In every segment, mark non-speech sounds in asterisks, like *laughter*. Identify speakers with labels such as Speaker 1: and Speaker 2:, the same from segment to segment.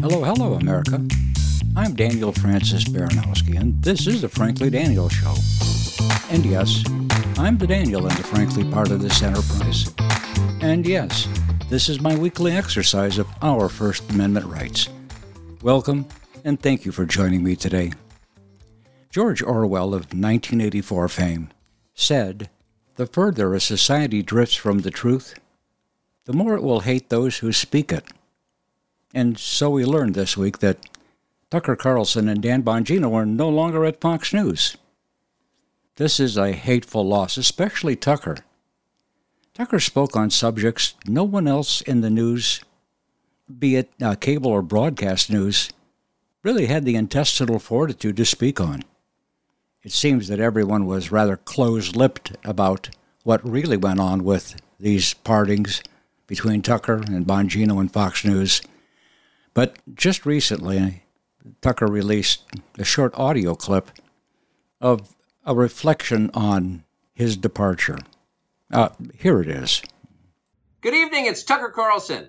Speaker 1: Hello, hello, America. I'm Daniel Francis Baranowski, and this is the Frankly Daniel Show. And yes, I'm the Daniel in the Frankly part of this enterprise. And yes, this is my weekly exercise of our First Amendment rights. Welcome, and thank you for joining me today. George Orwell of 1984 fame said, The further a society drifts from the truth, the more it will hate those who speak it. And so we learned this week that Tucker Carlson and Dan Bongino are no longer at Fox News. This is a hateful loss, especially Tucker. Tucker spoke on subjects no one else in the news, be it uh, cable or broadcast news, really had the intestinal fortitude to speak on. It seems that everyone was rather close lipped about what really went on with these partings between Tucker and Bongino and Fox News. But just recently, Tucker released a short audio clip of a reflection on his departure. Uh, here it is.
Speaker 2: Good evening, it's Tucker Carlson.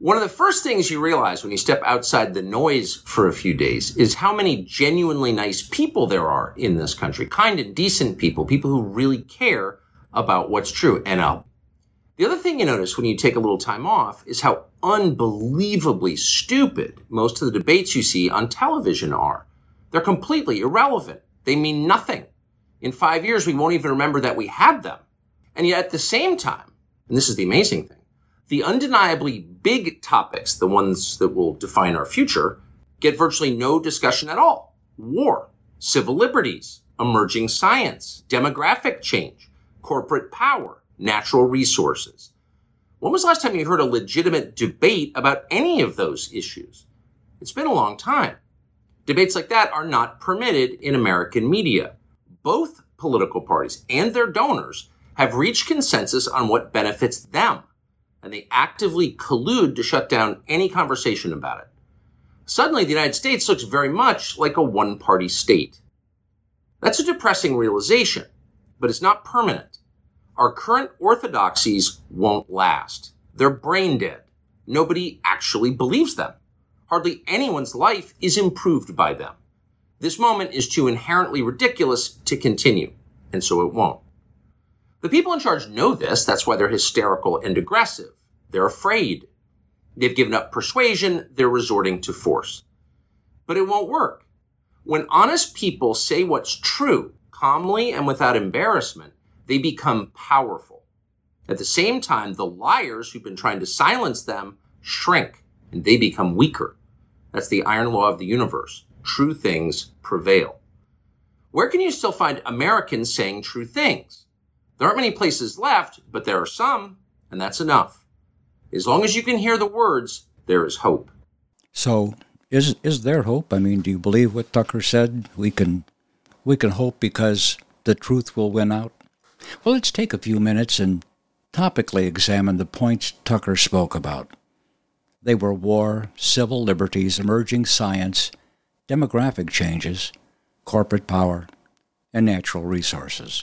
Speaker 2: One of the first things you realize when you step outside the noise for a few days is how many genuinely nice people there are in this country. Kind and decent people, people who really care about what's true. And uh, the other thing you notice when you take a little time off is how unbelievably stupid most of the debates you see on television are. They're completely irrelevant. They mean nothing. In five years, we won't even remember that we had them. And yet at the same time, and this is the amazing thing, the undeniably big topics, the ones that will define our future, get virtually no discussion at all. War, civil liberties, emerging science, demographic change, corporate power, natural resources. When was the last time you heard a legitimate debate about any of those issues? It's been a long time. Debates like that are not permitted in American media. Both political parties and their donors have reached consensus on what benefits them, and they actively collude to shut down any conversation about it. Suddenly, the United States looks very much like a one party state. That's a depressing realization, but it's not permanent. Our current orthodoxies won't last. They're brain dead. Nobody actually believes them. Hardly anyone's life is improved by them. This moment is too inherently ridiculous to continue, and so it won't. The people in charge know this. That's why they're hysterical and aggressive. They're afraid. They've given up persuasion. They're resorting to force. But it won't work. When honest people say what's true, calmly and without embarrassment, they become powerful. At the same time, the liars who've been trying to silence them shrink and they become weaker. That's the iron law of the universe. True things prevail. Where can you still find Americans saying true things? There aren't many places left, but there are some, and that's enough. As long as you can hear the words, there is hope.
Speaker 1: So, is is there hope? I mean, do you believe what Tucker said? We can we can hope because the truth will win out. Well, let's take a few minutes and topically examine the points Tucker spoke about. They were war, civil liberties, emerging science, demographic changes, corporate power, and natural resources.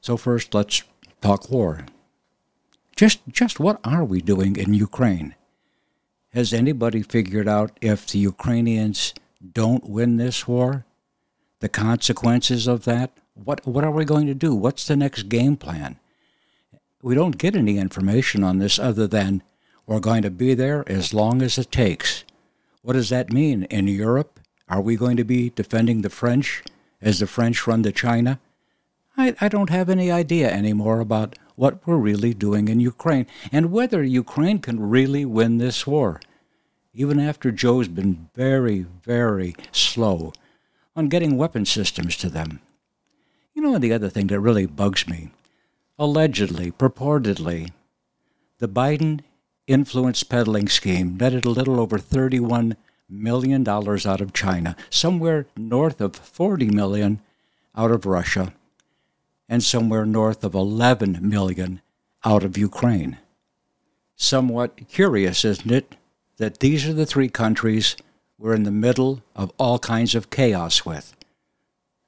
Speaker 1: So first, let's talk war. Just, just what are we doing in Ukraine? Has anybody figured out if the Ukrainians don't win this war, the consequences of that? What, what are we going to do? What's the next game plan? We don't get any information on this other than we're going to be there as long as it takes. What does that mean? In Europe, are we going to be defending the French as the French run to China? I, I don't have any idea anymore about what we're really doing in Ukraine and whether Ukraine can really win this war, even after Joe's been very, very slow on getting weapon systems to them. You know, the other thing that really bugs me allegedly, purportedly, the Biden influence peddling scheme netted a little over $31 million out of China, somewhere north of 40 million out of Russia, and somewhere north of 11 million out of Ukraine. Somewhat curious, isn't it, that these are the three countries we're in the middle of all kinds of chaos with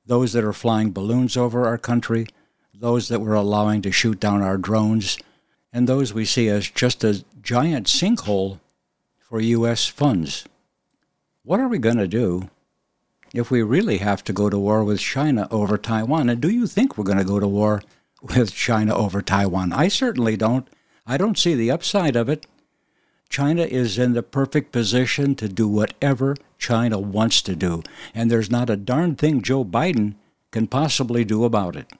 Speaker 1: those that are flying balloons over our country, those that we're allowing to shoot down our drones, and those we see as just a giant sinkhole for U.S. funds. What are we going to do if we really have to go to war with China over Taiwan? And do you think we're going to go to war with China over Taiwan? I certainly don't. I don't see the upside of it. China is in the perfect position to do whatever China wants to do, and there's not a darn thing Joe Biden can possibly do about it.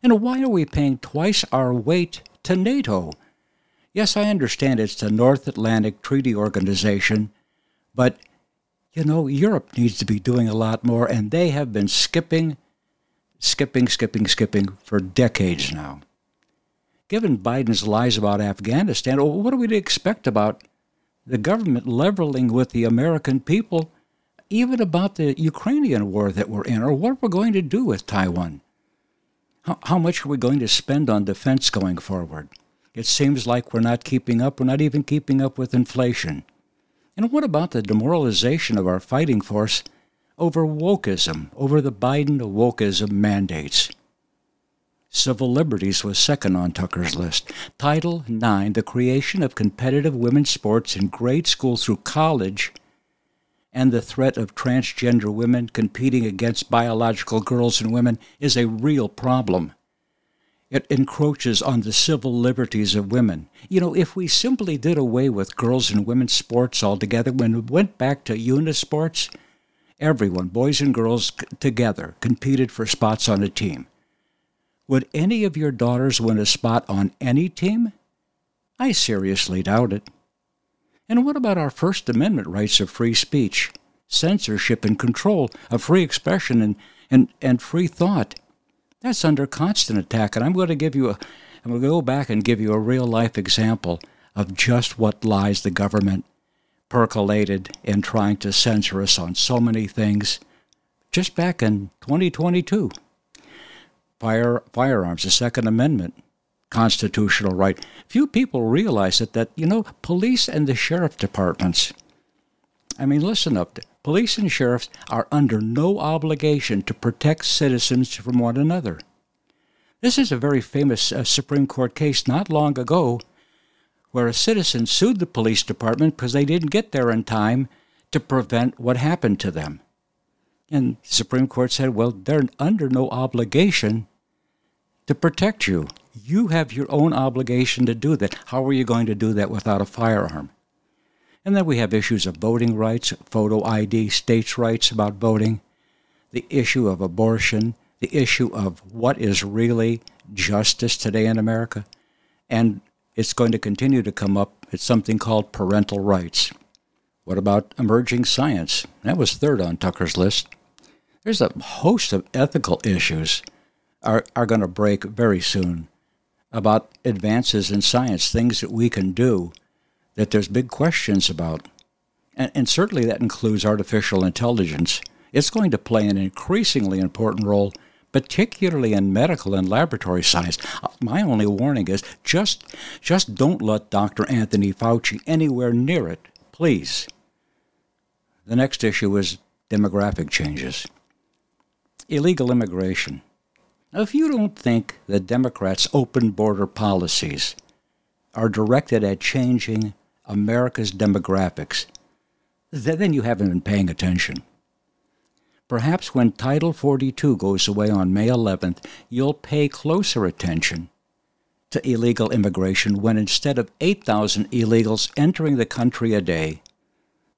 Speaker 1: And why are we paying twice our weight to NATO? Yes, I understand it's the North Atlantic Treaty Organization, but you know, Europe needs to be doing a lot more, and they have been skipping, skipping, skipping, skipping for decades now given Biden's lies about Afghanistan, oh, what do we expect about the government leveling with the American people, even about the Ukrainian war that we're in, or what are we're going to do with Taiwan? How, how much are we going to spend on defense going forward? It seems like we're not keeping up. We're not even keeping up with inflation. And what about the demoralization of our fighting force over wokeism, over the Biden wokeism mandates? Civil liberties was second on Tucker's list. Title IX, the creation of competitive women's sports in grade school through college, and the threat of transgender women competing against biological girls and women is a real problem. It encroaches on the civil liberties of women. You know, if we simply did away with girls and women's sports altogether, when we went back to unisports, everyone, boys and girls together, competed for spots on a team. Would any of your daughters win a spot on any team? I seriously doubt it. And what about our First Amendment rights of free speech, censorship and control of free expression and, and, and free thought? That's under constant attack. And I'm going to give you a I'm going to go back and give you a real life example of just what lies the government percolated in trying to censor us on so many things just back in 2022 fire, firearms, the Second Amendment constitutional right. Few people realize it that, you know, police and the sheriff departments, I mean, listen up. Police and sheriffs are under no obligation to protect citizens from one another. This is a very famous uh, Supreme Court case not long ago where a citizen sued the police department because they didn't get there in time to prevent what happened to them. And the Supreme Court said, well, they're under no obligation to protect you. You have your own obligation to do that. How are you going to do that without a firearm? And then we have issues of voting rights, photo ID, states' rights about voting, the issue of abortion, the issue of what is really justice today in America. And it's going to continue to come up. It's something called parental rights. What about emerging science? That was third on Tucker's list. There's a host of ethical issues are, are going to break very soon about advances in science, things that we can do that there's big questions about. And, and certainly that includes artificial intelligence. It's going to play an increasingly important role, particularly in medical and laboratory science. Uh, my only warning is just, just don't let Dr. Anthony Fauci anywhere near it, please. The next issue is demographic changes. Illegal immigration. Now, if you don't think that Democrats' open border policies are directed at changing America's demographics, then you haven't been paying attention. Perhaps when Title 42 goes away on May 11th, you'll pay closer attention to illegal immigration when instead of 8,000 illegals entering the country a day,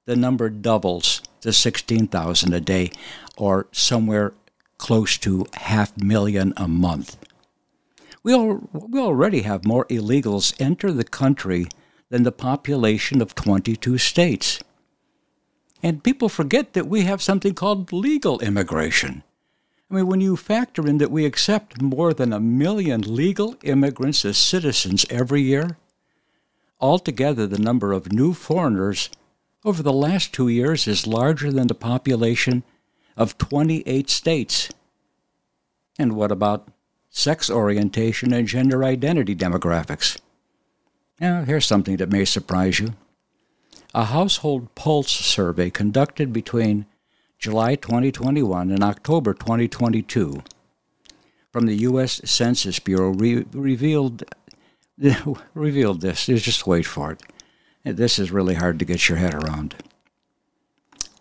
Speaker 1: the number doubles to 16,000 a day or somewhere close to half million a month. We, al- we already have more illegals enter the country than the population of 22 states. And people forget that we have something called legal immigration. I mean, when you factor in that we accept more than a million legal immigrants as citizens every year, altogether the number of new foreigners over the last two years is larger than the population of 28 states. And what about sex orientation and gender identity demographics? Now, here's something that may surprise you. A household pulse survey conducted between July 2021 and October 2022 from the U.S. Census Bureau re- revealed *laughs* revealed this. Just wait for it. This is really hard to get your head around.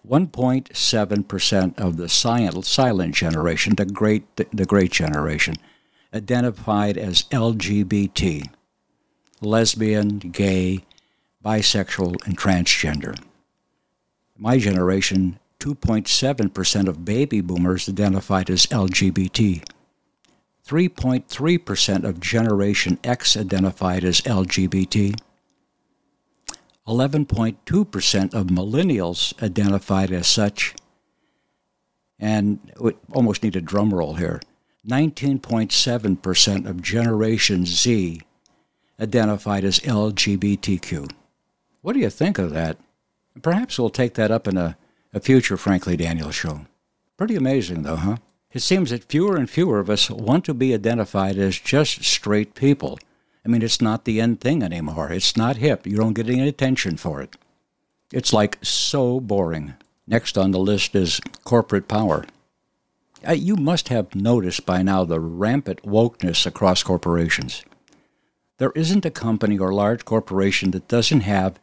Speaker 1: 1.7% of the silent, silent generation, the great, the great generation, identified as LGBT, lesbian, gay, bisexual, and transgender. My generation, 2.7% of baby boomers identified as LGBT. 3.3% of Generation X identified as LGBT. 11.2% of millennials identified as such. And we almost need a drum roll here. 19.7% of Generation Z identified as LGBTQ. What do you think of that? Perhaps we'll take that up in a, a future Frankly Daniel show. Pretty amazing, though, huh? It seems that fewer and fewer of us want to be identified as just straight people. I mean, it's not the end thing anymore. It's not hip. You don't get any attention for it. It's like so boring. Next on the list is corporate power. Uh, you must have noticed by now the rampant wokeness across corporations. There isn't a company or large corporation that doesn't have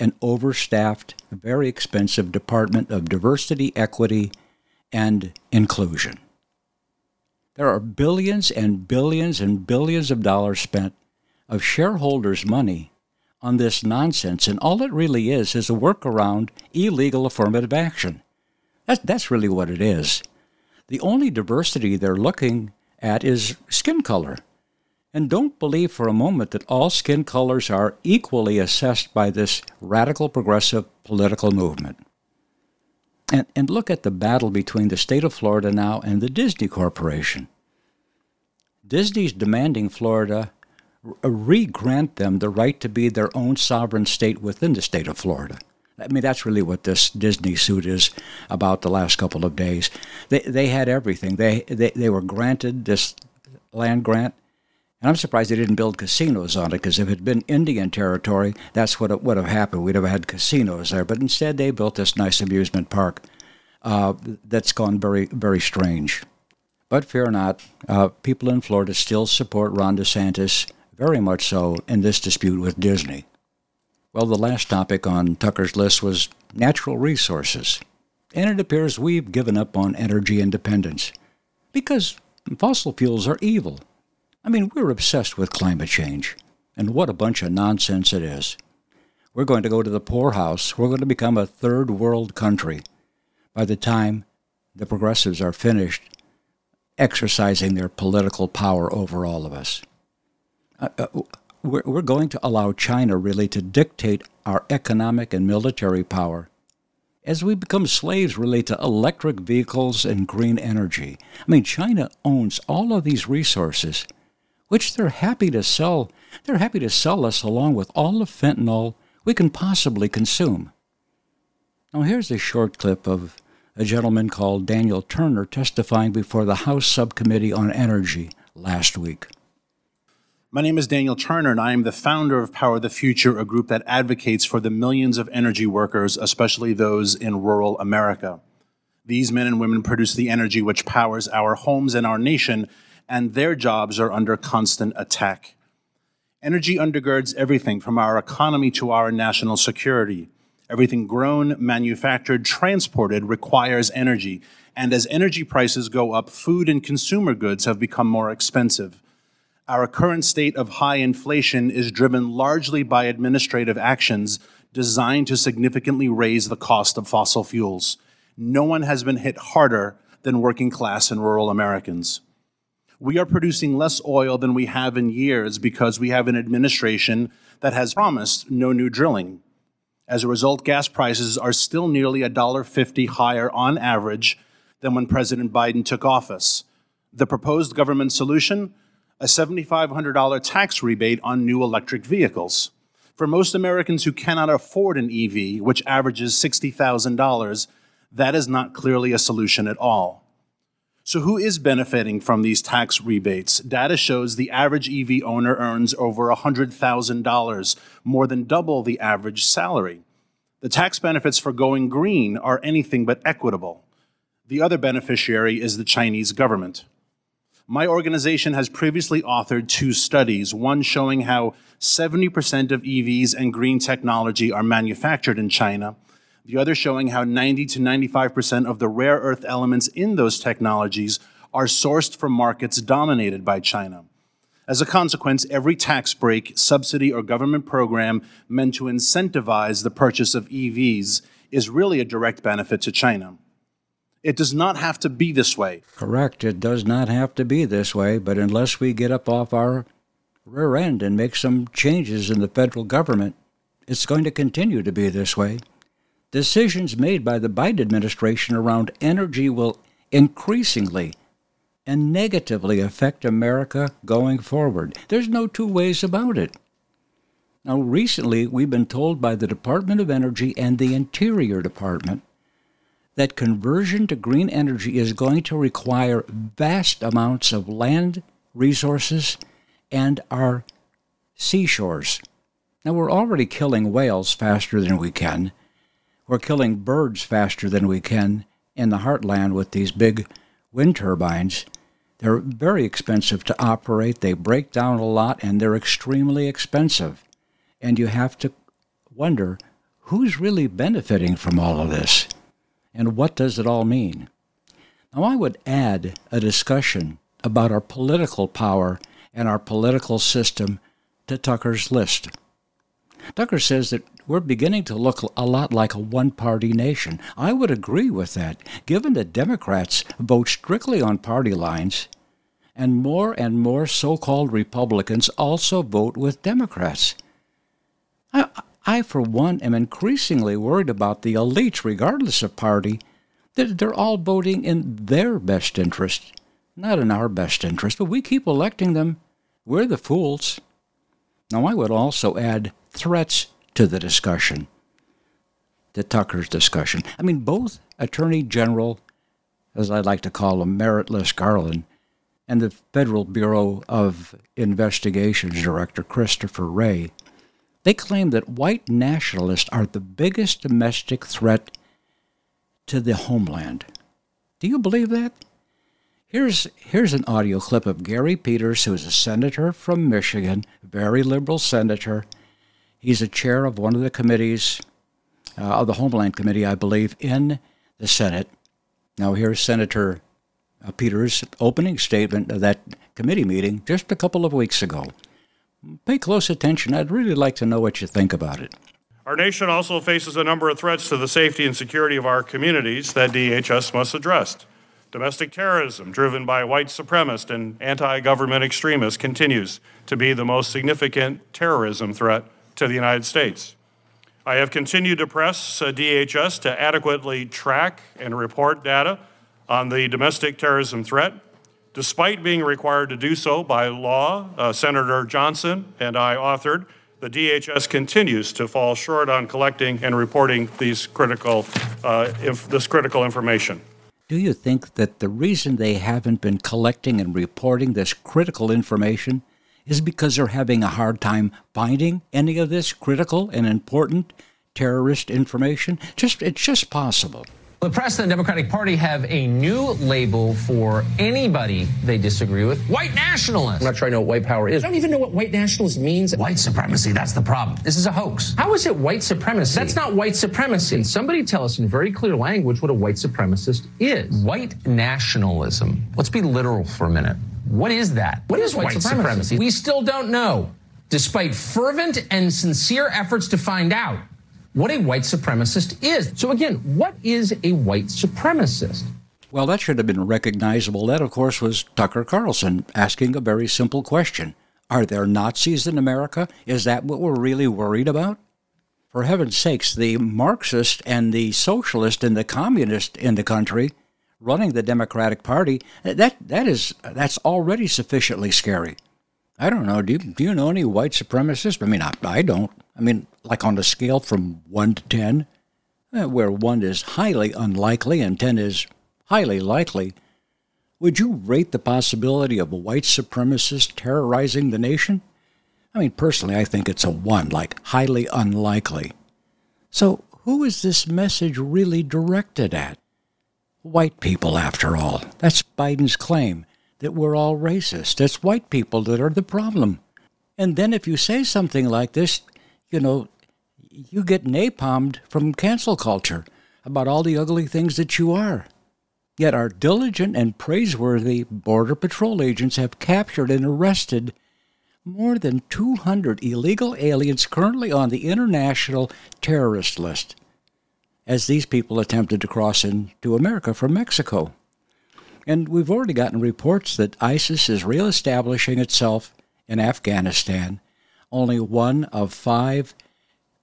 Speaker 1: an overstaffed, very expensive Department of Diversity, Equity, and Inclusion. There are billions and billions and billions of dollars spent of shareholders' money on this nonsense, and all it really is is a workaround illegal affirmative action. That's, that's really what it is. The only diversity they're looking at is skin color. And don't believe for a moment that all skin colors are equally assessed by this radical progressive political movement. And, and look at the battle between the state of Florida now and the Disney Corporation. Disney's demanding Florida re grant them the right to be their own sovereign state within the state of Florida. I mean, that's really what this Disney suit is about the last couple of days. They, they had everything. They, they, they were granted this land grant and I'm surprised they didn't build casinos on it because if it had been Indian territory, that's what would have happened. We'd have had casinos there. But instead, they built this nice amusement park uh, that's gone very, very strange. But fear not, uh, people in Florida still support Ron DeSantis, very much so, in this dispute with Disney. Well, the last topic on Tucker's list was natural resources. And it appears we've given up on energy independence because fossil fuels are evil. I mean, we're obsessed with climate change, and what a bunch of nonsense it is. We're going to go to the poorhouse. We're going to become a third world country by the time the progressives are finished exercising their political power over all of us. Uh, uh, we're, we're going to allow China really to dictate our economic and military power as we become slaves really to electric vehicles and green energy. I mean, China owns all of these resources which they're happy to sell. They're happy to sell us along with all the fentanyl we can possibly consume. Now, here's a short clip of a gentleman called Daniel Turner testifying before the House Subcommittee on Energy last week.
Speaker 3: My name is Daniel Turner, and I am the founder of Power the Future, a group that advocates for the millions of energy workers, especially those in rural America. These men and women produce the energy which powers our homes and our nation, and their jobs are under constant attack. Energy undergirds everything from our economy to our national security. Everything grown, manufactured, transported requires energy. And as energy prices go up, food and consumer goods have become more expensive. Our current state of high inflation is driven largely by administrative actions designed to significantly raise the cost of fossil fuels. No one has been hit harder than working class and rural Americans we are producing less oil than we have in years because we have an administration that has promised no new drilling. As a result, gas prices are still nearly $1.50 higher on average than when President Biden took office. The proposed government solution? A $7,500 tax rebate on new electric vehicles. For most Americans who cannot afford an EV, which averages $60,000, that is not clearly a solution at all. So, who is benefiting from these tax rebates? Data shows the average EV owner earns over $100,000, more than double the average salary. The tax benefits for going green are anything but equitable. The other beneficiary is the Chinese government. My organization has previously authored two studies, one showing how 70% of EVs and green technology are manufactured in China, the other showing how 90 to 95% of the rare earth elements in those technologies are sourced from markets dominated by China. As a consequence, every tax break, subsidy, or government program meant to incentivize the purchase of EVs is really a direct benefit to China. It does not have to be this way.
Speaker 1: Correct. It does not have to be this way, but unless we get up off our rear end and make some changes in the federal government, it's going to continue to be this way. Decisions made by the Biden administration around energy will increasingly and negatively affect America going forward. There's no two ways about it. Now, recently, we've been told by the Department of Energy and the Interior Department that conversion to green energy is going to require vast amounts of land resources and our seashores. Now, we're already killing whales faster than we can. We're killing birds faster than we can in the heartland with these big wind turbines. They're very expensive to operate, they break down a lot, and they're extremely expensive. And you have to wonder who's really benefiting from all of this? And what does it all mean? Now, I would add a discussion about our political power and our political system to Tucker's list. Tucker says that we're beginning to look a lot like a one party nation. I would agree with that, given that Democrats vote strictly on party lines, and more and more so called Republicans also vote with Democrats. I, I, for one, am increasingly worried about the elites, regardless of party, that they're all voting in their best interest, not in our best interest, but we keep electing them. We're the fools. Now, I would also add threats to the discussion, to Tucker's discussion. I mean, both Attorney General, as I like to call him, Meritless Garland, and the Federal Bureau of Investigations Director Christopher Wray they claim that white nationalists are the biggest domestic threat to the homeland. Do you believe that? Here's, here's an audio clip of Gary Peters, who is a senator from Michigan, very liberal senator. He's a chair of one of the committees, uh, of the Homeland Committee, I believe, in the Senate. Now, here's Senator uh, Peters' opening statement of that committee meeting just a couple of weeks ago pay close attention. I'd really like to know what you think about it.
Speaker 4: Our nation also faces a number of threats to the safety and security of our communities that DHS must address. Domestic terrorism, driven by white supremacists and anti government extremists, continues to be the most significant terrorism threat to the United States. I have continued to press uh, DHS to adequately track and report data on the domestic terrorism threat Despite being required to do so by law, uh, Senator Johnson and I authored, the DHS continues to fall short on collecting and reporting these critical, uh, inf- this critical information.
Speaker 1: Do you think that the reason they haven't been collecting and reporting this critical information is because they're having a hard time finding any of this critical and important terrorist information? Just it's just possible.
Speaker 5: The press and the Democratic Party have a new label for anybody they disagree with white nationalist.
Speaker 6: I'm not sure I know what white power is.
Speaker 5: I don't even know what white nationalist means.
Speaker 6: White supremacy, that's the problem. This is a hoax.
Speaker 5: How is it white supremacy?
Speaker 6: That's not white supremacy.
Speaker 5: Can somebody tell us in very clear language what a white supremacist is? White nationalism. Let's be literal for a minute. What is that?
Speaker 6: What is white, white supremacy? supremacy?
Speaker 5: We still don't know, despite fervent and sincere efforts to find out what a white supremacist is. So, again, what is a white supremacist?
Speaker 1: Well, that should have been recognizable. That, of course, was Tucker Carlson asking a very simple question Are there Nazis in America? Is that what we're really worried about? For heaven's sakes, the Marxist and the socialist and the communist in the country running the Democratic Party, that, that is, that's already sufficiently scary. I don't know. Do you, do you know any white supremacists? I mean, I, I don't. I mean, like on a scale from 1 to 10, eh, where 1 is highly unlikely and 10 is highly likely, would you rate the possibility of a white supremacist terrorizing the nation? I mean, personally, I think it's a 1, like highly unlikely. So, who is this message really directed at? White people, after all. That's Biden's claim that we're all racist. It's white people that are the problem. And then if you say something like this, you know, you get napalmed from cancel culture about all the ugly things that you are. Yet our diligent and praiseworthy Border Patrol agents have captured and arrested more than 200 illegal aliens currently on the international terrorist list as these people attempted to cross into America from Mexico. And we've already gotten reports that ISIS is reestablishing itself in Afghanistan, only one of five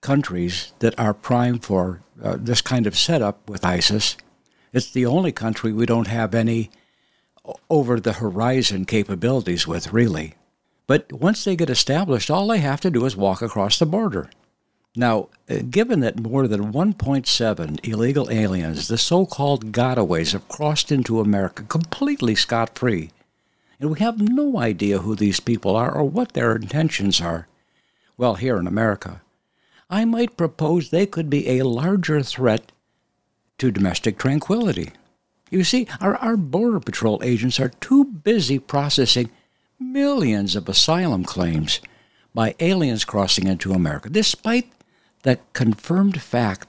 Speaker 1: countries that are primed for uh, this kind of setup with ISIS. It's the only country we don't have any over the horizon capabilities with, really. But once they get established, all they have to do is walk across the border. Now, uh, given that more than 1.7 illegal aliens, the so called gotaways, have crossed into America completely scot free, and we have no idea who these people are or what their intentions are, well, here in America, I might propose they could be a larger threat to domestic tranquility. You see, our, our Border Patrol agents are too busy processing millions of asylum claims by aliens crossing into America, despite the confirmed fact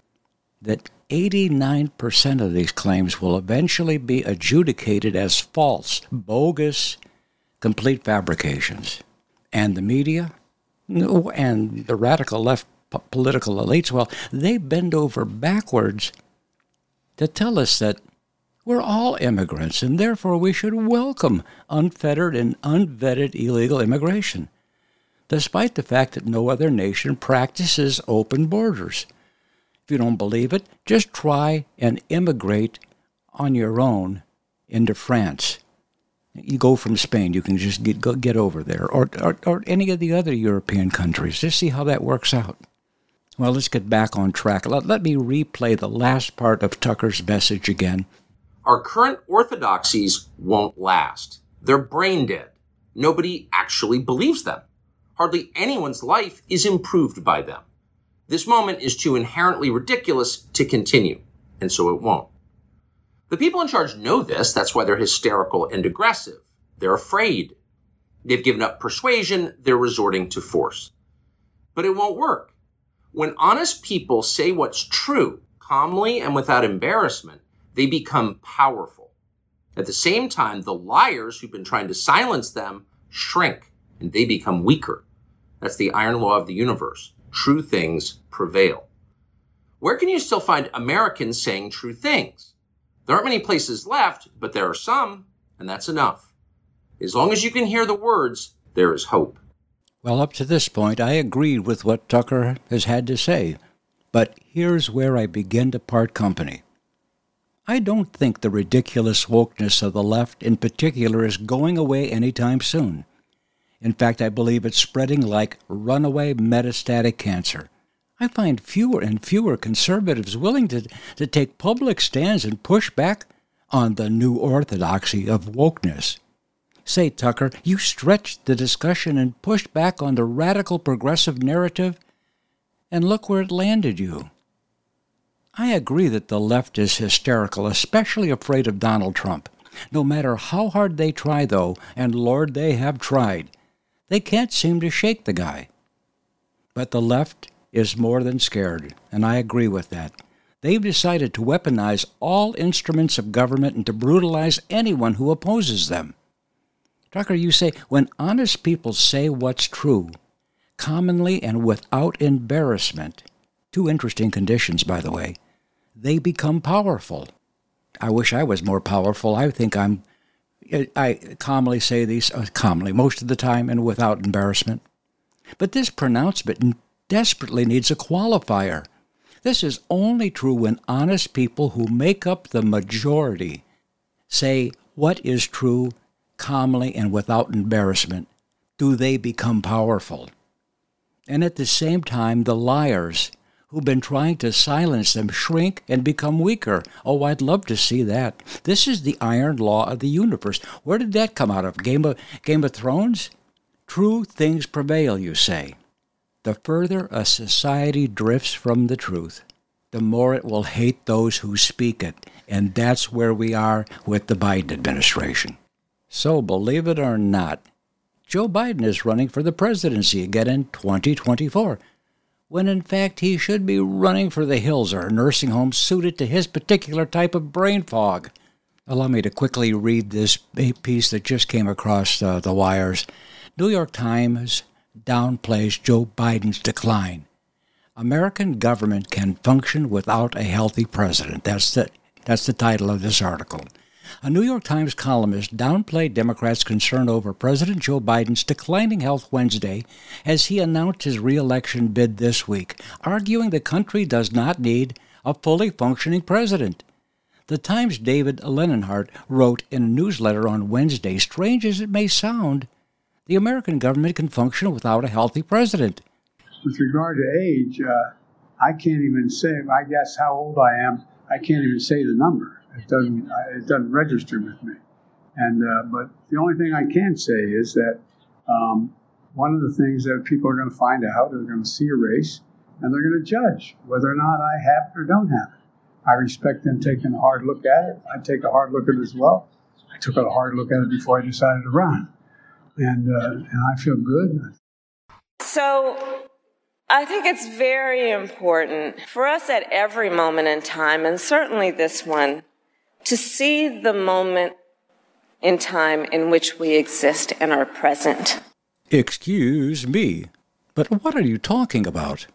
Speaker 1: that 89% of these claims will eventually be adjudicated as false, bogus, complete fabrications. And the media and the radical left political elites, well, they bend over backwards to tell us that we're all immigrants and therefore we should welcome unfettered and unvetted illegal immigration despite the fact that no other nation practices open borders. If you don't believe it, just try and immigrate on your own into France. You go from Spain, you can just get, go, get over there, or, or, or any of the other European countries. Just see how that works out. Well, let's get back on track. Let, let me replay the last part of Tucker's message again.
Speaker 2: Our current orthodoxies won't last. They're brain dead. Nobody actually believes them. Hardly anyone's life is improved by them. This moment is too inherently ridiculous to continue, and so it won't. The people in charge know this, that's why they're hysterical and aggressive. They're afraid. They've given up persuasion, they're resorting to force. But it won't work. When honest people say what's true, calmly and without embarrassment, they become powerful. At the same time, the liars who've been trying to silence them shrink and they become weaker. That's the iron law of the universe. True things prevail. Where can you still find Americans saying true things? There aren't many places left, but there are some, and that's enough. As long as you can hear the words, there is hope.
Speaker 1: Well, up to this point, I agreed with what Tucker has had to say. But here's where I begin to part company. I don't think the ridiculous wokeness of the left in particular is going away anytime soon. In fact, I believe it's spreading like runaway metastatic cancer. I find fewer and fewer conservatives willing to, to take public stands and push back on the new orthodoxy of wokeness. Say, Tucker, you stretched the discussion and pushed back on the radical progressive narrative, and look where it landed you. I agree that the left is hysterical, especially afraid of Donald Trump. No matter how hard they try, though, and Lord, they have tried, they can't seem to shake the guy. But the left is more than scared, and I agree with that. They've decided to weaponize all instruments of government and to brutalize anyone who opposes them. Tucker, you say when honest people say what's true, commonly and without embarrassment, two interesting conditions, by the way, they become powerful. I wish I was more powerful. I think I'm I calmly say these, uh, calmly, most of the time and without embarrassment. But this pronouncement desperately needs a qualifier. This is only true when honest people who make up the majority say what is true calmly and without embarrassment. Do they become powerful? And at the same time, the liars who've been trying to silence them shrink and become weaker. Oh, I'd love to see that. This is the iron law of the universe. Where did that come out of? Game of, Game of Thrones? True things prevail, you say. The further a society drifts from the truth, the more it will hate those who speak it. And that's where we are with the Biden administration. So, believe it or not, Joe Biden is running for the presidency again in 2024, when in fact he should be running for the hills or a nursing home suited to his particular type of brain fog. Allow me to quickly read this piece that just came across uh, the wires. New York Times downplays Joe Biden's decline. American government can function without a healthy president. That's the, that's the title of this article. A New York Times columnist downplayed Democrats' concern over President Joe Biden's declining health Wednesday as he announced his reelection bid this week, arguing the country does not need a fully functioning president. The Times' David Leonhardt wrote in a newsletter on Wednesday strange as it may sound, the American government can function without a healthy president.
Speaker 7: With regard to age, uh, I can't even say, I guess how old I am, I can't even say the number. It doesn't, it doesn't register with me. And, uh, but the only thing I can say is that um, one of the things that people are going to find out, they're going to see a race and they're going to judge whether or not I have it or don't have it. I respect them taking a hard look at it. I take a hard look at it as well. I took a hard look at it before I decided to run, and uh, and I feel good.
Speaker 8: So. I think it's very important for us at every moment in time, and certainly this one, to see the moment in time in which we exist and are present.
Speaker 1: Excuse me, but what are you talking about?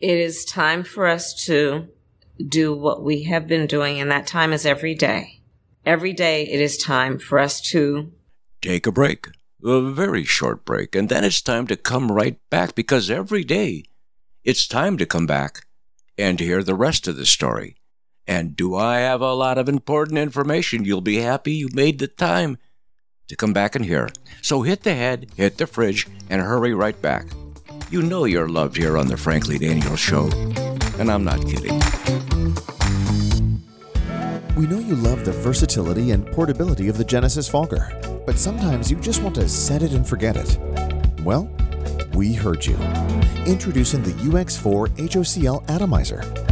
Speaker 8: It is time for us to do what we have been doing, and that time is every day. Every day it is time for us to
Speaker 9: take a break, a very short break, and then it's time to come right back because every day it's time to come back and hear the rest of the story. And do I have a lot of important information you'll be happy you made the time to come back and hear? So hit the head, hit the fridge, and hurry right back. You know you're loved here on the Frankly Daniels Show, and I'm not kidding.
Speaker 10: We know you love the versatility and portability of the Genesis Fogger, but sometimes you just want to set it and forget it. Well, we heard you. Introducing the UX4 HOCL Atomizer.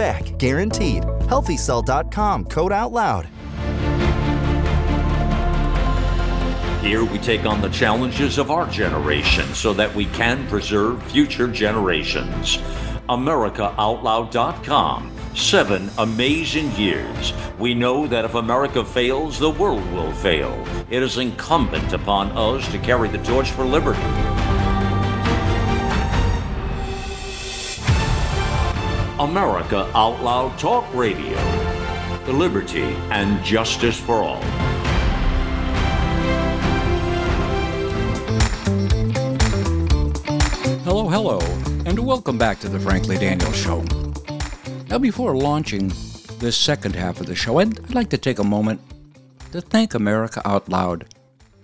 Speaker 11: guaranteed. HealthyCell.com, code out loud.
Speaker 12: Here we take on the challenges of our generation so that we can preserve future generations. AmericaOutloud.com. Seven amazing years. We know that if America fails, the world will fail. It is incumbent upon us to carry the torch for liberty. America Out Loud Talk Radio. The liberty and justice for all.
Speaker 1: Hello, hello, and welcome back to the Frankly Daniels Show. Now, before launching this second half of the show, I'd, like to take a moment to thank America Out Loud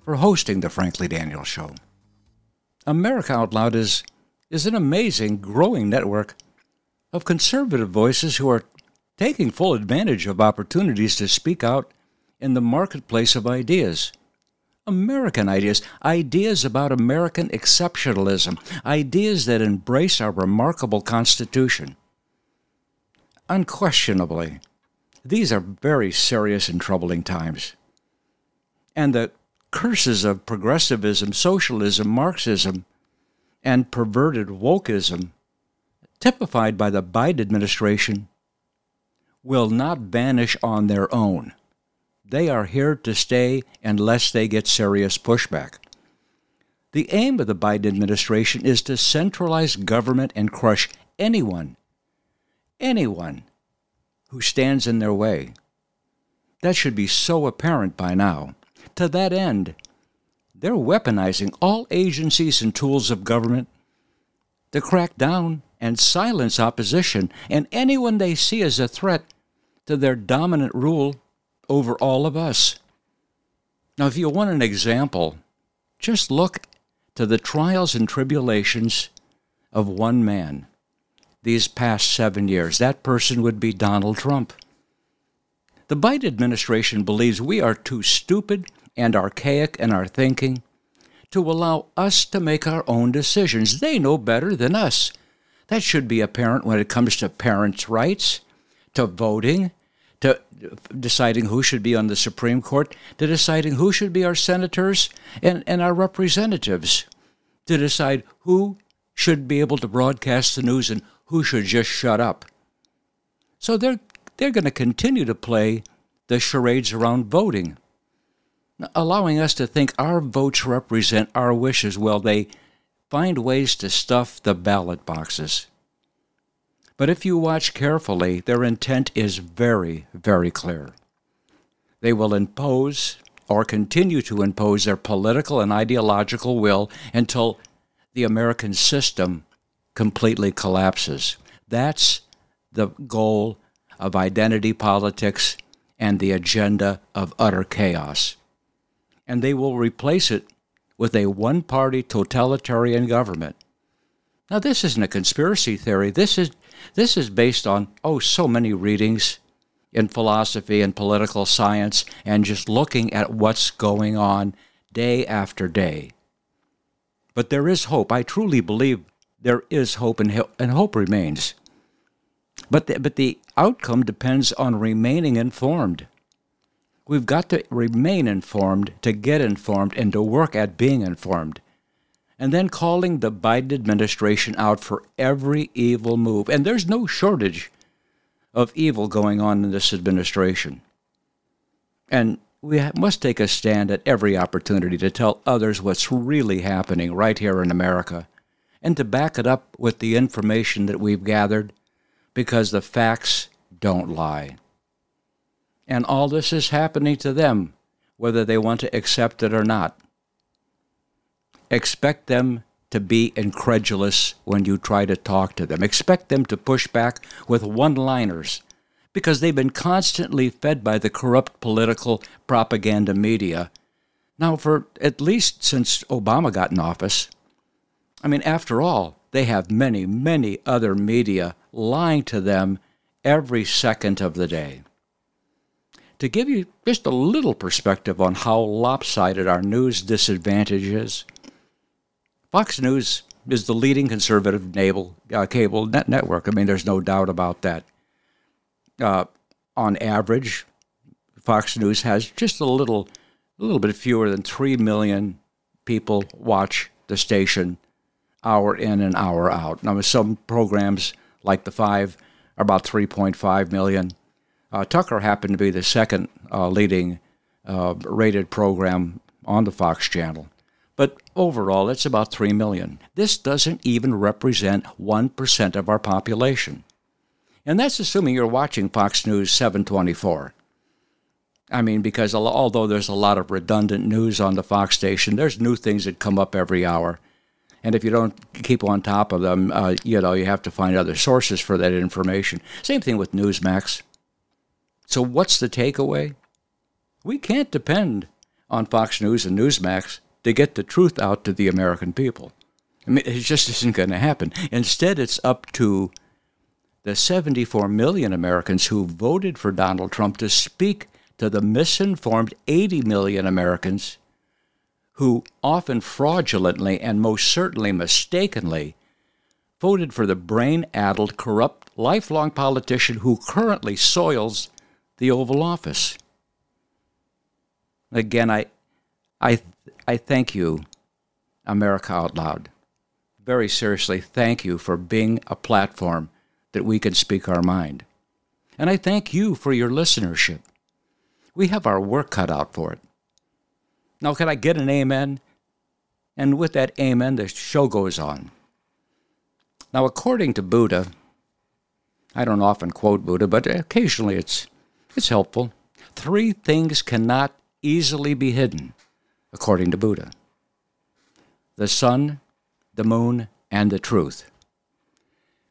Speaker 1: for hosting the Frankly Daniels Show. America Out Loud is, is an amazing, growing network of conservative voices who are taking full advantage of opportunities to speak out in the marketplace of ideas. American ideas, ideas about American exceptionalism, ideas that embrace our remarkable Constitution. Unquestionably, these are very serious and troubling times. And the curses of progressivism, socialism, Marxism, and perverted wokeism, typified by the Biden administration, will not vanish on their own. They are here to stay unless they get serious pushback. The aim of the Biden administration is to centralize government and crush anyone, anyone who stands in their way. That should be so apparent by now. To that end, they're weaponizing all agencies and tools of government to crack down and silence opposition and anyone they see as a threat to their dominant rule over all of us. Now, if you want an example, just look to the trials and tribulations of one man these past seven years. That person would be Donald Trump. The Biden administration believes we are too stupid and archaic in our thinking to allow us to make our own decisions. They know better than us. That should be apparent when it comes to parents' rights, to voting, to deciding who should be on the Supreme Court, to deciding who should be our senators and, and our representatives, to decide who should be able to broadcast the news and who should just shut up. So they're, they're going to continue to play the charades around voting, allowing us to think our votes represent our wishes while they find ways to stuff the ballot boxes. But if you watch carefully, their intent is very, very clear. They will impose or continue to impose their political and ideological will until the American system completely collapses. That's the goal of identity politics and the agenda of utter chaos. And they will replace it with a one party totalitarian government. Now, this isn't a conspiracy theory. This is this is based on, oh, so many readings in philosophy and political science and just looking at what's going on day after day. But there is hope. I truly believe there is hope, and, and hope remains. But the, but the outcome depends on remaining informed. We've got to remain informed to get informed and to work at being informed and then calling the Biden administration out for every evil move. And there's no shortage of evil going on in this administration. And we must take a stand at every opportunity to tell others what's really happening right here in America and to back it up with the information that we've gathered because the facts don't lie. And all this is happening to them, whether they want to accept it or not expect them to be incredulous when you try to talk to them. Expect them to push back with one liners because they've been constantly fed by the corrupt political propaganda media now for at least since Obama got in office. I mean, after all, they have many, many other media lying to them every second of the day. To give you just a little perspective on how lopsided our news disadvantage is, Fox News is the leading conservative naval, uh, cable net network. I mean, there's no doubt about that. Uh, on average, Fox News has just a little, a little bit fewer than three million people watch the station, hour in and hour out. Now, some programs like the Five are about 3.5 million. Uh, Tucker happened to be the second uh, leading uh, rated program on the Fox channel but overall it's about 3 million. This doesn't even represent 1% of our population. And that's assuming you're watching Fox News 724. I mean, because although there's a lot of redundant news on the Fox station, there's new things that come up every hour. And if you don't keep on top of them, uh, you know, you have to find other sources for that information. Same thing with Newsmax. So, what's the takeaway? We can't depend on Fox News and Newsmax to get the truth out to the American people. I mean, it just isn't going to happen. Instead, it's up to the 74 million Americans who voted for Donald Trump to speak to the misinformed 80 million Americans who often fraudulently and most certainly mistakenly voted for the brain addled, corrupt, lifelong politician who currently soils the Oval Office. Again, I, I, I thank you, America Out Loud. Very seriously, thank you for being a platform that we can speak our mind. And I thank you for your listenership. We have our work cut out for it. Now, can I get an amen? And with that amen, the show goes on. Now, according to Buddha, I don't often quote Buddha, but occasionally it's, it's helpful. Three things cannot easily be hidden, according to Buddha the sun, the moon, and the truth.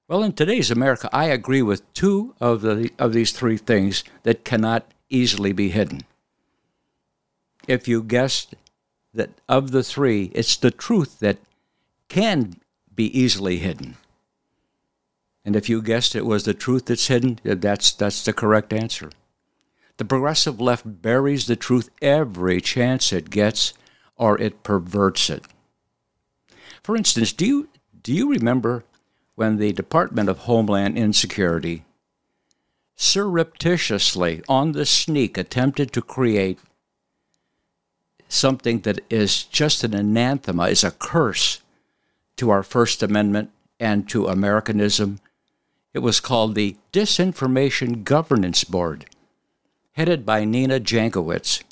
Speaker 1: Well, in today's America, I agree with two of, the, of these three things that cannot easily be hidden. If you guessed that of the three, it's the truth that can be easily hidden. And if you guessed it was the truth that's hidden, that's, that's the correct answer. The progressive left buries the truth every chance it gets, or it perverts it. For instance, do you, do you remember when the Department of Homeland Insecurity surreptitiously, on the sneak, attempted to create something that is just an anathema, is a curse to our First Amendment and to Americanism. It was called the Disinformation Governance Board, headed by Nina Jankowicz.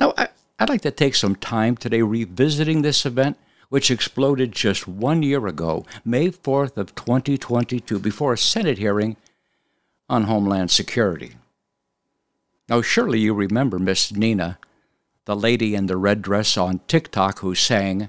Speaker 1: Now, I, would like to take some time today revisiting this event which exploded just one year ago, May 4th of 2022, before a Senate hearing on Homeland Security. Now, surely you remember Miss Nina, the lady in the red dress on TikTok who sang,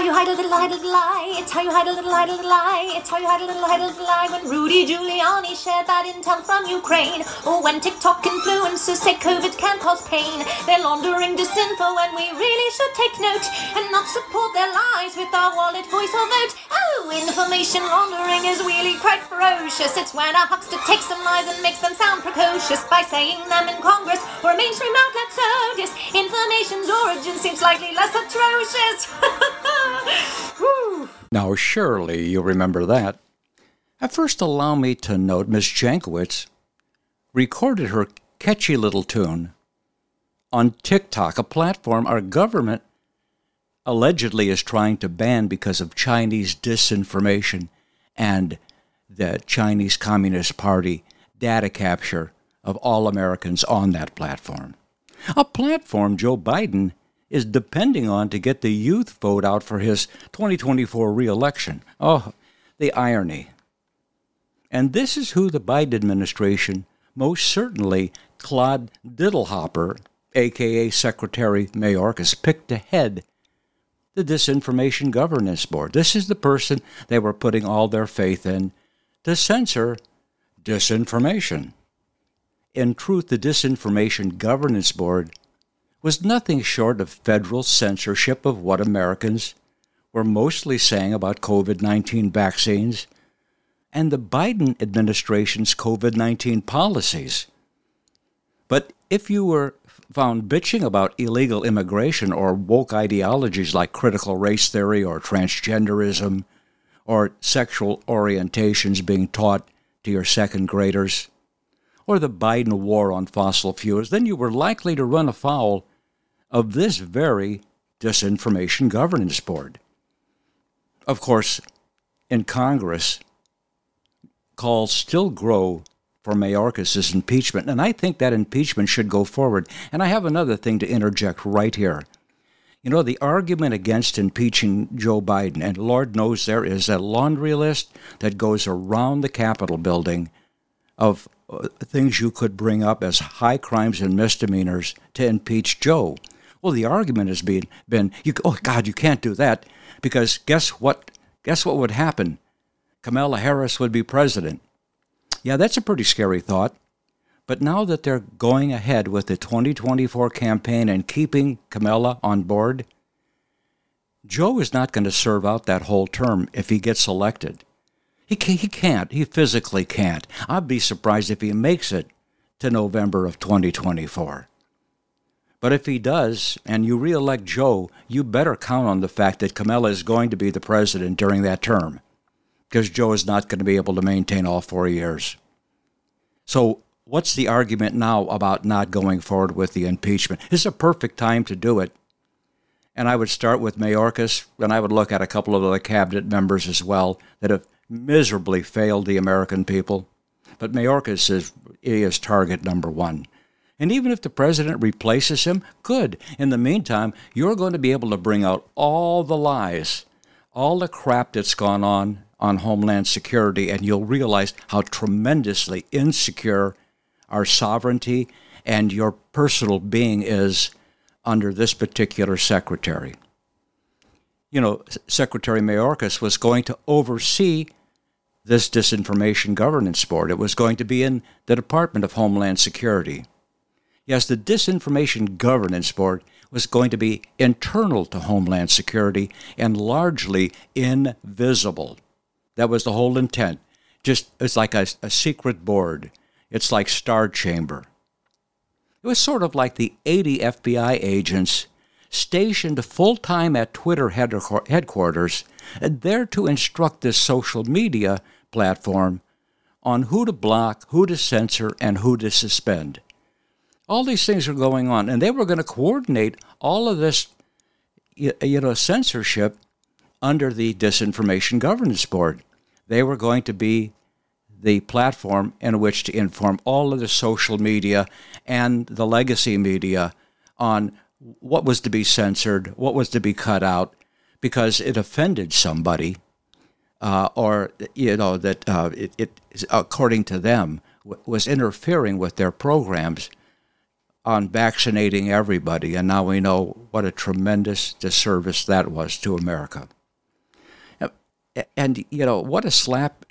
Speaker 13: How you hide a little, hide a little lie. It's how you hide a little, hide a little lie. It's how you hide a little, hide a little lie. When Rudy Giuliani shared bad intel from Ukraine, or when TikTok influencers say COVID can cause pain, they're laundering disinfo, and we really should take note and not support their lies with our wallet, voice, or vote. Oh, information laundering is really quite ferocious. It's when a huckster takes some lies and makes them sound precocious by saying them in Congress or a mainstream outlet. So disinformation's origin seems slightly less atrocious. *laughs*
Speaker 1: now, surely you remember that. At first, allow me to note Miss Jankowicz recorded her catchy little tune on TikTok, a platform our government allegedly is trying to ban because of Chinese disinformation and the Chinese Communist Party data capture of all Americans on that platform. A platform Joe Biden is depending on to get the youth vote out for his 2024 reelection. Oh, the irony. And this is who the Biden administration, most certainly Claude Diddlehopper, aka Secretary Mayorkas, picked to head the Disinformation Governance Board. This is the person they were putting all their faith in to censor disinformation. In truth, the Disinformation Governance Board was nothing short of federal censorship of what Americans were mostly saying about COVID 19 vaccines and the Biden administration's COVID 19 policies. But if you were found bitching about illegal immigration or woke ideologies like critical race theory or transgenderism or sexual orientations being taught to your second graders, or the Biden war on fossil fuels, then you were likely to run afoul of this very Disinformation Governance Board. Of course, in Congress, calls still grow for Mayorkas' impeachment, and I think that impeachment should go forward. And I have another thing to interject right here. You know, the argument against impeaching Joe Biden, and Lord knows there is a laundry list that goes around the Capitol building of uh, things you could bring up as high crimes and misdemeanors to impeach Joe. Well, the argument has been been you oh God, you can't do that because guess what? Guess what would happen? Kamala Harris would be president. Yeah, that's a pretty scary thought. But now that they're going ahead with the 2024 campaign and keeping Kamala on board, Joe is not going to serve out that whole term if he gets elected. He, he can't. He physically can't. I'd be surprised if he makes it to November of 2024. But if he does, and you reelect Joe, you better count on the fact that Kamala is going to be the president during that term, because Joe is not going to be able to maintain all four years. So, what's the argument now about not going forward with the impeachment? Is a perfect time to do it. And I would start with Mayorkas, and I would look at a couple of other cabinet members as well that have miserably failed the American people. But Mayorkas is, is target number one. And even if the president replaces him, good. In the meantime, you're going to be able to bring out all the lies, all the crap that's gone on on Homeland Security, and you'll realize how tremendously insecure our sovereignty and your personal being is under this particular secretary. You know, Secretary Mayorkas was going to oversee this disinformation governance board. It was going to be in the Department of Homeland Security. Yes, the Disinformation Governance Board was going to be internal to Homeland Security and largely invisible. That was the whole intent. Just it's like a, a secret board. It's like Star Chamber. It was sort of like the 80 FBI agents stationed full time at Twitter headquarters, there to instruct this social media platform on who to block, who to censor, and who to suspend. All these things are going on, and they were going to coordinate all of this, you know, censorship under the Disinformation Governance Board. They were going to be the platform in which to inform all of the social media and the legacy media on what was to be censored, what was to be cut out, because it offended somebody, uh, or you know that uh, it, it, according to them, w- was interfering with their programs on vaccinating everybody, and now we know what a tremendous disservice that was to America. And, you know, what a slap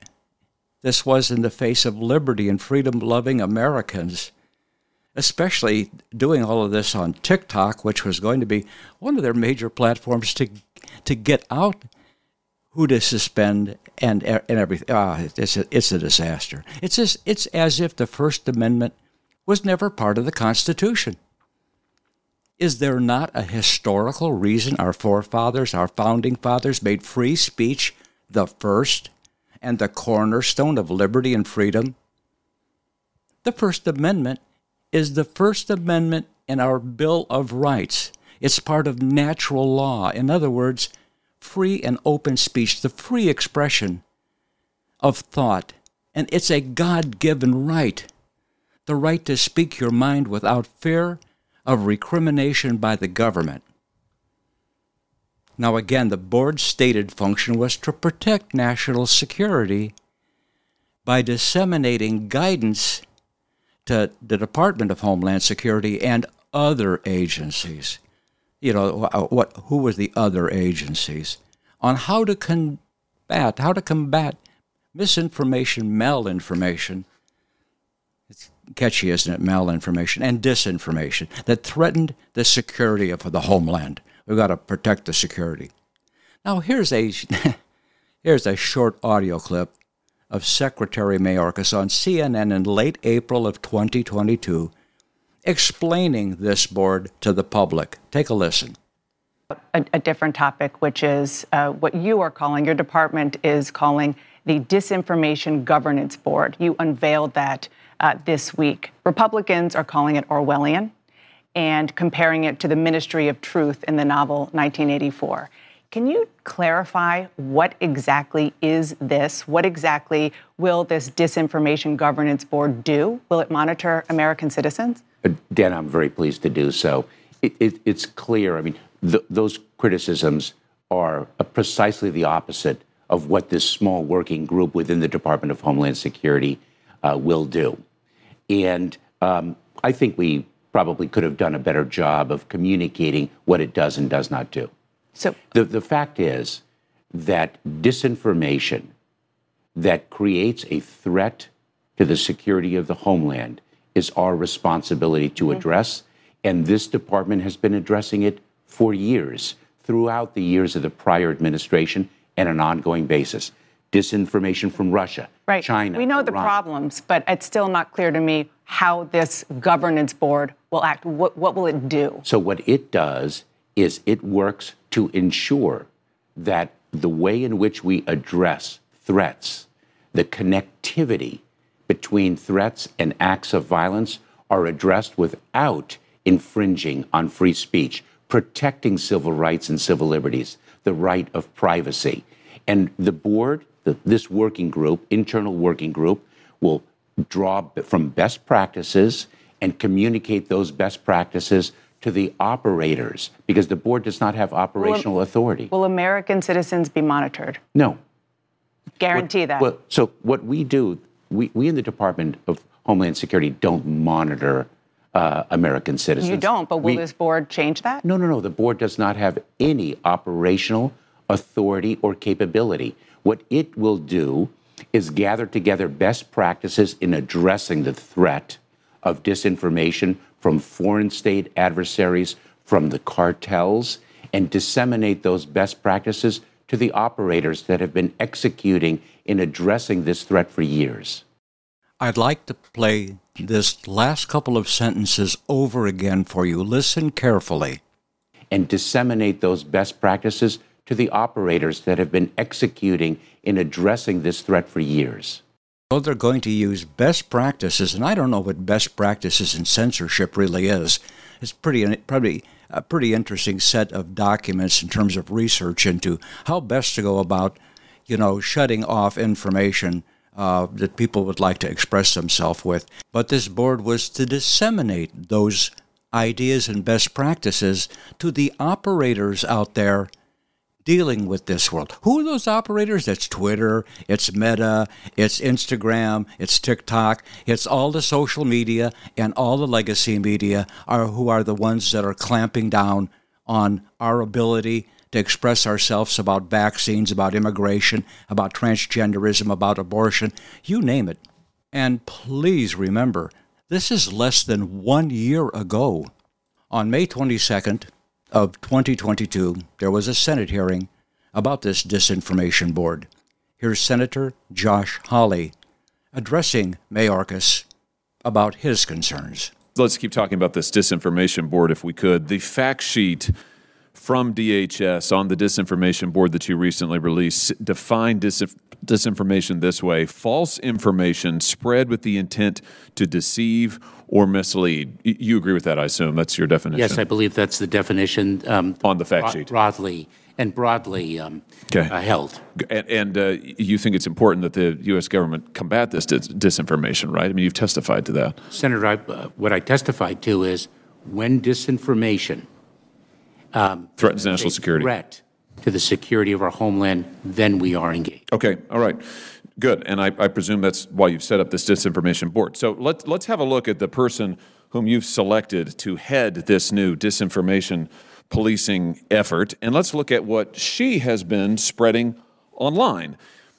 Speaker 1: this was in the face of liberty and freedom loving Americans, especially doing all of this on TikTok, which was going to be one of their major platforms to, to get out who to suspend and, and everything. Ah, it's, a, it's a disaster. It's, just, it's as if the First Amendment was never part of the Constitution. Is there not a historical reason our forefathers, our founding fathers, made free speech the first and the cornerstone of liberty and freedom? The First Amendment is the First Amendment in our Bill of Rights. It's part of natural law. In other words, free and open speech, the free expression of thought. And it's a God given right the right to speak your mind without fear of recrimination by the government. Now, again, the board's stated function was to protect national security by disseminating guidance to the Department of Homeland Security and other agencies. You know, uh, what, who were the other agencies? On how to combat, how to combat misinformation, malinformation, catchy, isn't it? Malinformation and disinformation that threatened the security of the homeland. We've got to protect the security. Now, here's a, *laughs* here's a short audio clip of Secretary Mayorkas on CNN in late April of 2022 explaining this board to the public. Take a listen.
Speaker 14: A, a different topic, which is uh, what you are calling, your department is calling the Disinformation Governance Board. You unveiled that uh, this week. Republicans are calling it Orwellian and comparing it to the Ministry of Truth in the novel 1984. Can you clarify what exactly is this? What exactly will this Disinformation Governance Board do? Will it monitor American citizens?
Speaker 15: Uh, Dan, I'm very pleased to do so. It, it, it's clear. I mean, th- those criticisms are precisely the opposite of what this small working group within the Department of Homeland Security uh, will do. And um, I think we probably could have done a better job of communicating what it does and does not do.
Speaker 14: So
Speaker 15: the, the fact is that disinformation that creates a threat to the security of the homeland is our responsibility to address. And this department has been addressing it for years, throughout the years of the prior administration, and an ongoing basis. Disinformation from Russia,
Speaker 14: Right.
Speaker 15: China.
Speaker 14: We know the
Speaker 15: Iran.
Speaker 14: problems, but it's still not clear to me how this governance board will act. What, what will it do?
Speaker 15: So, what it does is it works to ensure that the way in which we address threats, the connectivity between threats and acts of violence are addressed without infringing on free speech, protecting civil rights and civil liberties, the right of privacy. And the board, the, this working group, internal working group, will draw from best practices and communicate those best practices to the operators because the board does not have operational authority.
Speaker 14: Will American citizens be monitored?
Speaker 15: No.
Speaker 14: Guarantee that.
Speaker 15: Well, so what we do, we, we in the Department of Homeland Security don't monitor uh, American citizens.
Speaker 14: you don't, but will
Speaker 15: We-
Speaker 14: this board change that?
Speaker 15: No, no, no. The board does not have any operational authority or capability. What it will do is gather together best practices in addressing the threat of disinformation from foreign state adversaries, from the cartels, and disseminate those best practices to the operators that have been executing in addressing this threat for years.
Speaker 1: I'd like to play this last couple of sentences over again for you. Listen carefully.
Speaker 15: and disseminate those best practices to the operators that have been executing in addressing this threat for years.
Speaker 1: So they're going to use best practices, and I don't know what best practices in censorship really is. It's pretty probably a pretty interesting set of documents in terms of research into how best to go about, you know, shutting off information uh, that people would like to express themselves with. But this board was to disseminate those ideas and best practices to the operators out there dealing with this world. Who are those operators? It's Twitter, it's Meta, it's Instagram, it's TikTok, it's all the social media and all the legacy media are who are the ones that are clamping down on our ability to express ourselves about vaccines, about immigration, about transgenderism, about abortion, you name it. And please remember, this is less than one year ago. On May 22nd of 2022, there was a Senate hearing about this disinformation board. Here's Senator Josh Hawley addressing Mayorkas about his concerns.
Speaker 16: Let's keep talking about this disinformation board if we could. The fact sheet from DHS on the disinformation board that you recently released disinf- disinformation this way false information spread with the intent to deceive or mislead. You agree with that, I assume? That's your definition?
Speaker 15: Yes, I believe that's the definition um,
Speaker 16: on the fact sheet.
Speaker 15: broadly and broadly um,
Speaker 16: Okay.
Speaker 15: uh, held.
Speaker 16: And, and uh, you think it's important that the U.S. government combat this dis- disinformation, right? I mean, you've testified to that.
Speaker 15: Senator, I, uh, what I testified to is when disinformation um,
Speaker 16: Threatens national security.
Speaker 15: threat to the security of our homeland, then we are engaged.
Speaker 16: Okay, all right, good. And I, I presume that's why you've set up this disinformation board. So let's let's have a look at the person whom you've selected to head this new disinformation policing effort, and let's look at what she has been spreading online.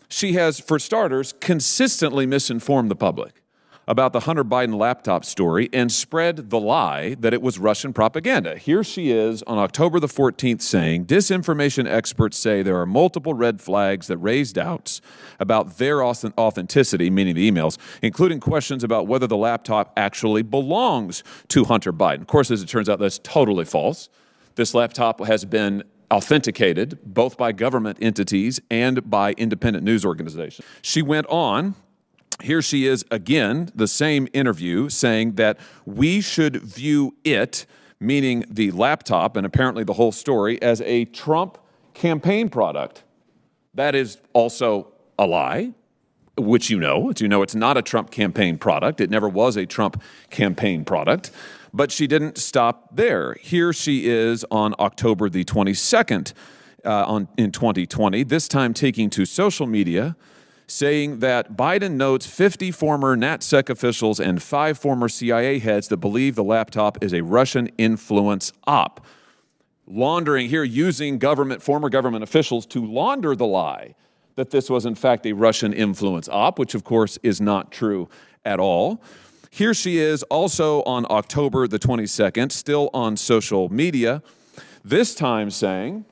Speaker 16: She has, for starters, consistently misinformed the public about the Hunter Biden laptop story and spread the lie that it was Russian propaganda. Here she is on October the 14th saying disinformation experts say there are multiple red flags that raise doubts about their authenticity, meaning the emails, including questions about whether the laptop actually belongs to Hunter Biden. Of course, as it turns out, that's totally false. This laptop has been authenticated both by government entities and by independent news organizations. She went on here she is again, the same interview, saying that we should view it, meaning the laptop and apparently the whole story, as a Trump campaign product. That is also a lie, which you know. You know, it's not a Trump campaign product. It never was a Trump campaign product. But she didn't stop there. Here she is on October the 22nd uh, on, in 2020, this time taking to social media saying that Biden notes 50 former NatSec officials and five former CIA heads that believe the laptop is a Russian influence op. Laundering here, using government, former government officials to launder the lie that this was in fact a Russian influence op, which of course is not true at all. Here she is also on October the 22nd, still on social media, this time saying,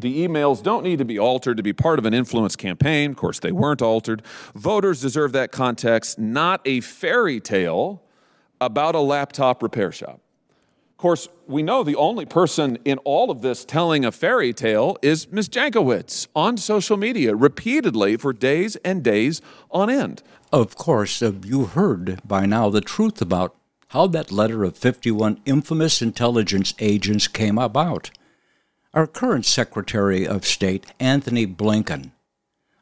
Speaker 16: the emails don't need to be altered to be part of an influence campaign. Of course, they weren't altered. Voters deserve that context, not a fairy tale about a laptop repair shop. Of course, we know the only person in all of this telling a fairy tale is Ms. Jankowicz on social media repeatedly for days and days on end.
Speaker 1: Of course, uh, you heard by now the truth about how that letter of 51 infamous intelligence agents came about. Our current Secretary of State, Antony Blinken,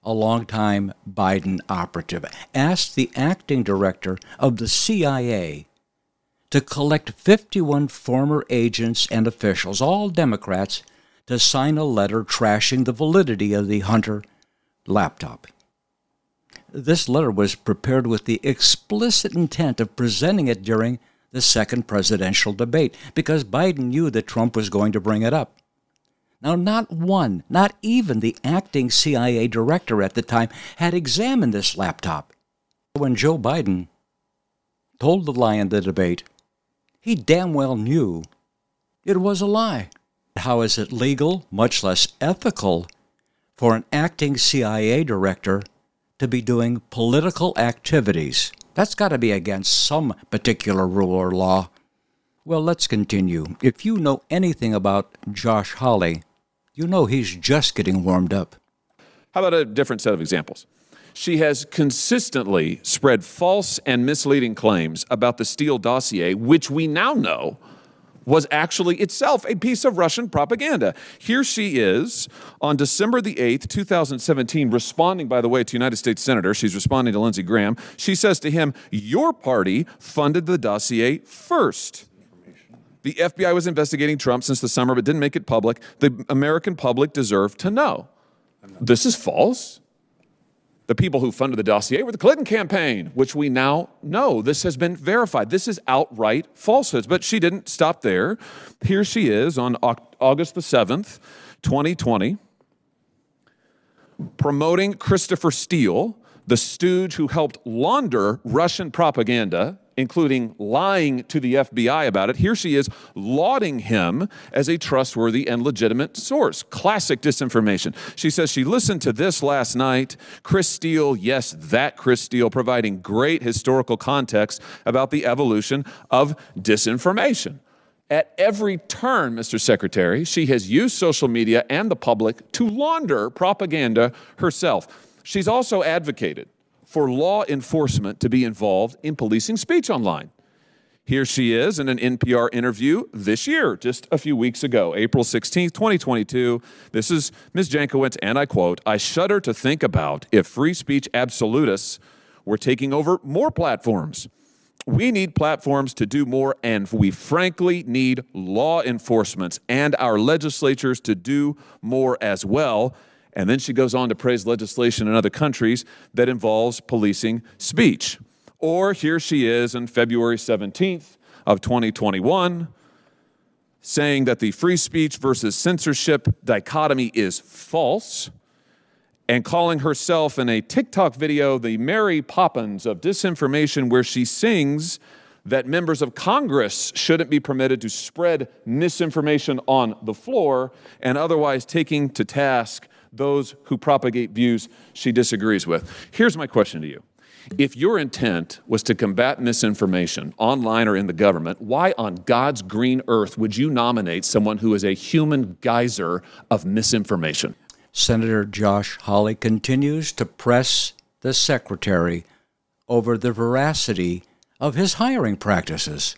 Speaker 1: a longtime Biden operative, asked the acting director of the CIA to collect 51 former agents and officials, all Democrats, to sign a letter trashing the validity of the Hunter laptop. This letter was prepared with the explicit intent of presenting it during the second presidential debate because Biden knew that Trump was going to bring it up. Now, not one, not even the acting CIA director at the time, had examined this laptop. When Joe Biden told the lie in the debate, he damn well knew it was a lie. How is it legal, much less ethical, for an acting CIA director to be doing political activities? That's got to be against some particular rule or law. Well, let's continue. If you know anything about Josh Hawley, you know he's just getting warmed up.
Speaker 16: How about a different set of examples? She has consistently spread false and misleading claims about the Steele dossier, which we now know was actually itself a piece of Russian propaganda. Here she is on December the 8th, 2017, responding, by the way, to United States Senator. She's responding to Lindsey Graham. She says to him, Your party funded the dossier first. The FBI was investigating Trump since the summer but didn't make it public. The American public deserved to know. This is false. The people who funded the dossier were the Clinton campaign, which we now know. This has been verified. This is outright falsehoods. But she didn't stop there. Here she is on August the 7th, 2020, promoting Christopher Steele, the stooge who helped launder Russian propaganda including lying to the FBI about it. Here she is lauding him as a trustworthy and legitimate source. Classic disinformation. She says she listened to this last night. Chris Steele, yes, that Chris Steele, providing great historical context about the evolution of disinformation. At every turn, Mr. Secretary, she has used social media and the public to launder propaganda herself. She's also advocated for law enforcement to be involved in policing speech online. Here she is in an NPR interview this year, just a few weeks ago, April 16th, 2022. This is Ms. Jankowicz, and I quote I shudder to think about if free speech absolutists were taking over more platforms. We need platforms to do more, and we frankly need law enforcement and our legislatures to do more as well. And then she goes on to praise legislation in other countries that involves policing speech. Or here she is on February 17th of 2021 saying that the free speech versus censorship dichotomy is false and calling herself in a TikTok video the Mary Poppins of disinformation, where she sings that members of Congress shouldn't be permitted to spread misinformation on the floor and otherwise taking to task those who propagate views she disagrees with. Here's my question to you. If your intent was to combat misinformation online or in the government, why on God's green earth would you nominate someone who is a human geyser of misinformation?
Speaker 1: Senator Josh Hawley continues to press the secretary over the veracity of his hiring practices.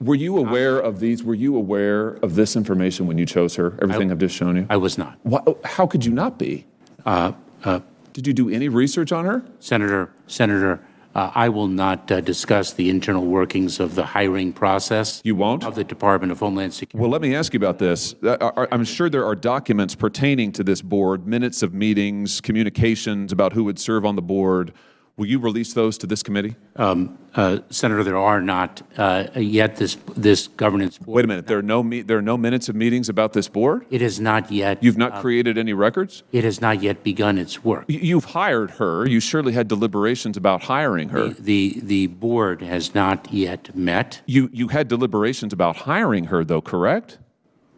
Speaker 16: Were you aware of these? Were you aware of this information when you chose her? Everything I, have just shown you?
Speaker 15: I was not.
Speaker 16: Why, how could you not be? Uh, uh, Did you do any research on her?
Speaker 15: Senator, Senator,
Speaker 17: Uh, I will not uh, discuss the internal workings of the hiring process.
Speaker 16: You won't?
Speaker 17: Of the Department of Homeland Security.
Speaker 16: Well, let me ask you about this. Uh, I'm sure there are documents pertaining to this board, minutes of meetings, communications about who would serve on the board. Will you release those to this committee?
Speaker 17: Um, uh, Senator, there are not uh, yet this this governance board.
Speaker 16: Wait a minute. There are no me- there are no minutes of meetings about this board.
Speaker 17: It has not yet.
Speaker 16: You've not
Speaker 17: uh,
Speaker 16: created any records.
Speaker 17: It has not yet begun its work.
Speaker 16: Y- You've hired her. You surely had deliberations about hiring her.
Speaker 17: The, the the board has not yet met.
Speaker 16: You you had deliberations about hiring her, though, correct?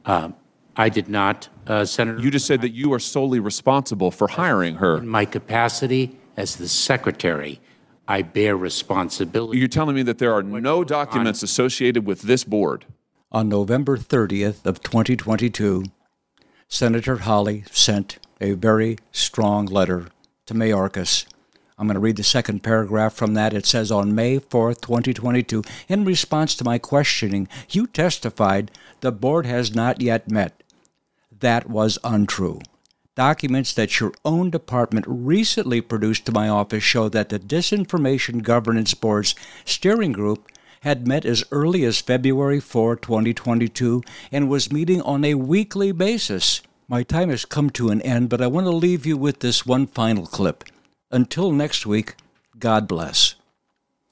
Speaker 17: Uh, I did not, uh, Senator.
Speaker 16: You just said that you are solely responsible for hiring her.
Speaker 17: In my capacity as the secretary, I bear responsibility.
Speaker 16: You're telling me that there are no documents associated with this board.
Speaker 1: On November 30th of 2022, Senator Hawley sent a very strong letter to Mayorkas. I'm going to read the second paragraph from that. It says On May 4th, 2022, in response to my questioning, you testified the board has not yet met. That was untrue. Documents that your own department recently produced to my office show that the Disinformation Governance Board's steering group had met as early as February 4, 2022, and was meeting on a weekly basis. My time has come to an end, but I want to leave you with this one final clip. Until next week, God bless.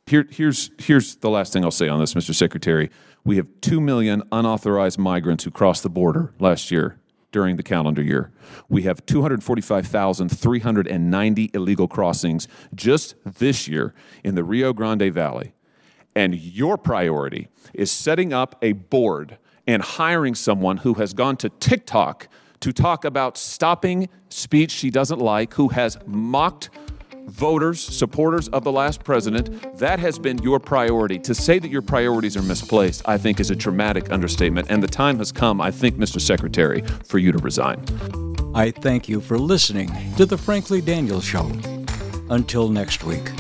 Speaker 16: Here, here's here's the last thing I'll say on this, Mr. Secretary. We have two million unauthorized migrants who crossed the border last year during the calendar year. We have 245,390 illegal crossings just this year in the Rio Grande Valley. And your priority is setting up a board and hiring someone who has gone to TikTok to talk about stopping speech she doesn't like, who has mocked voters, supporters of the last president. That has been your priority. To say that your priorities are misplaced, I think, is a dramatic understatement. And the time has come, I think, Mr. Secretary, for you to resign.
Speaker 1: I thank you for listening to The Frankly Daniels Show. Until next week.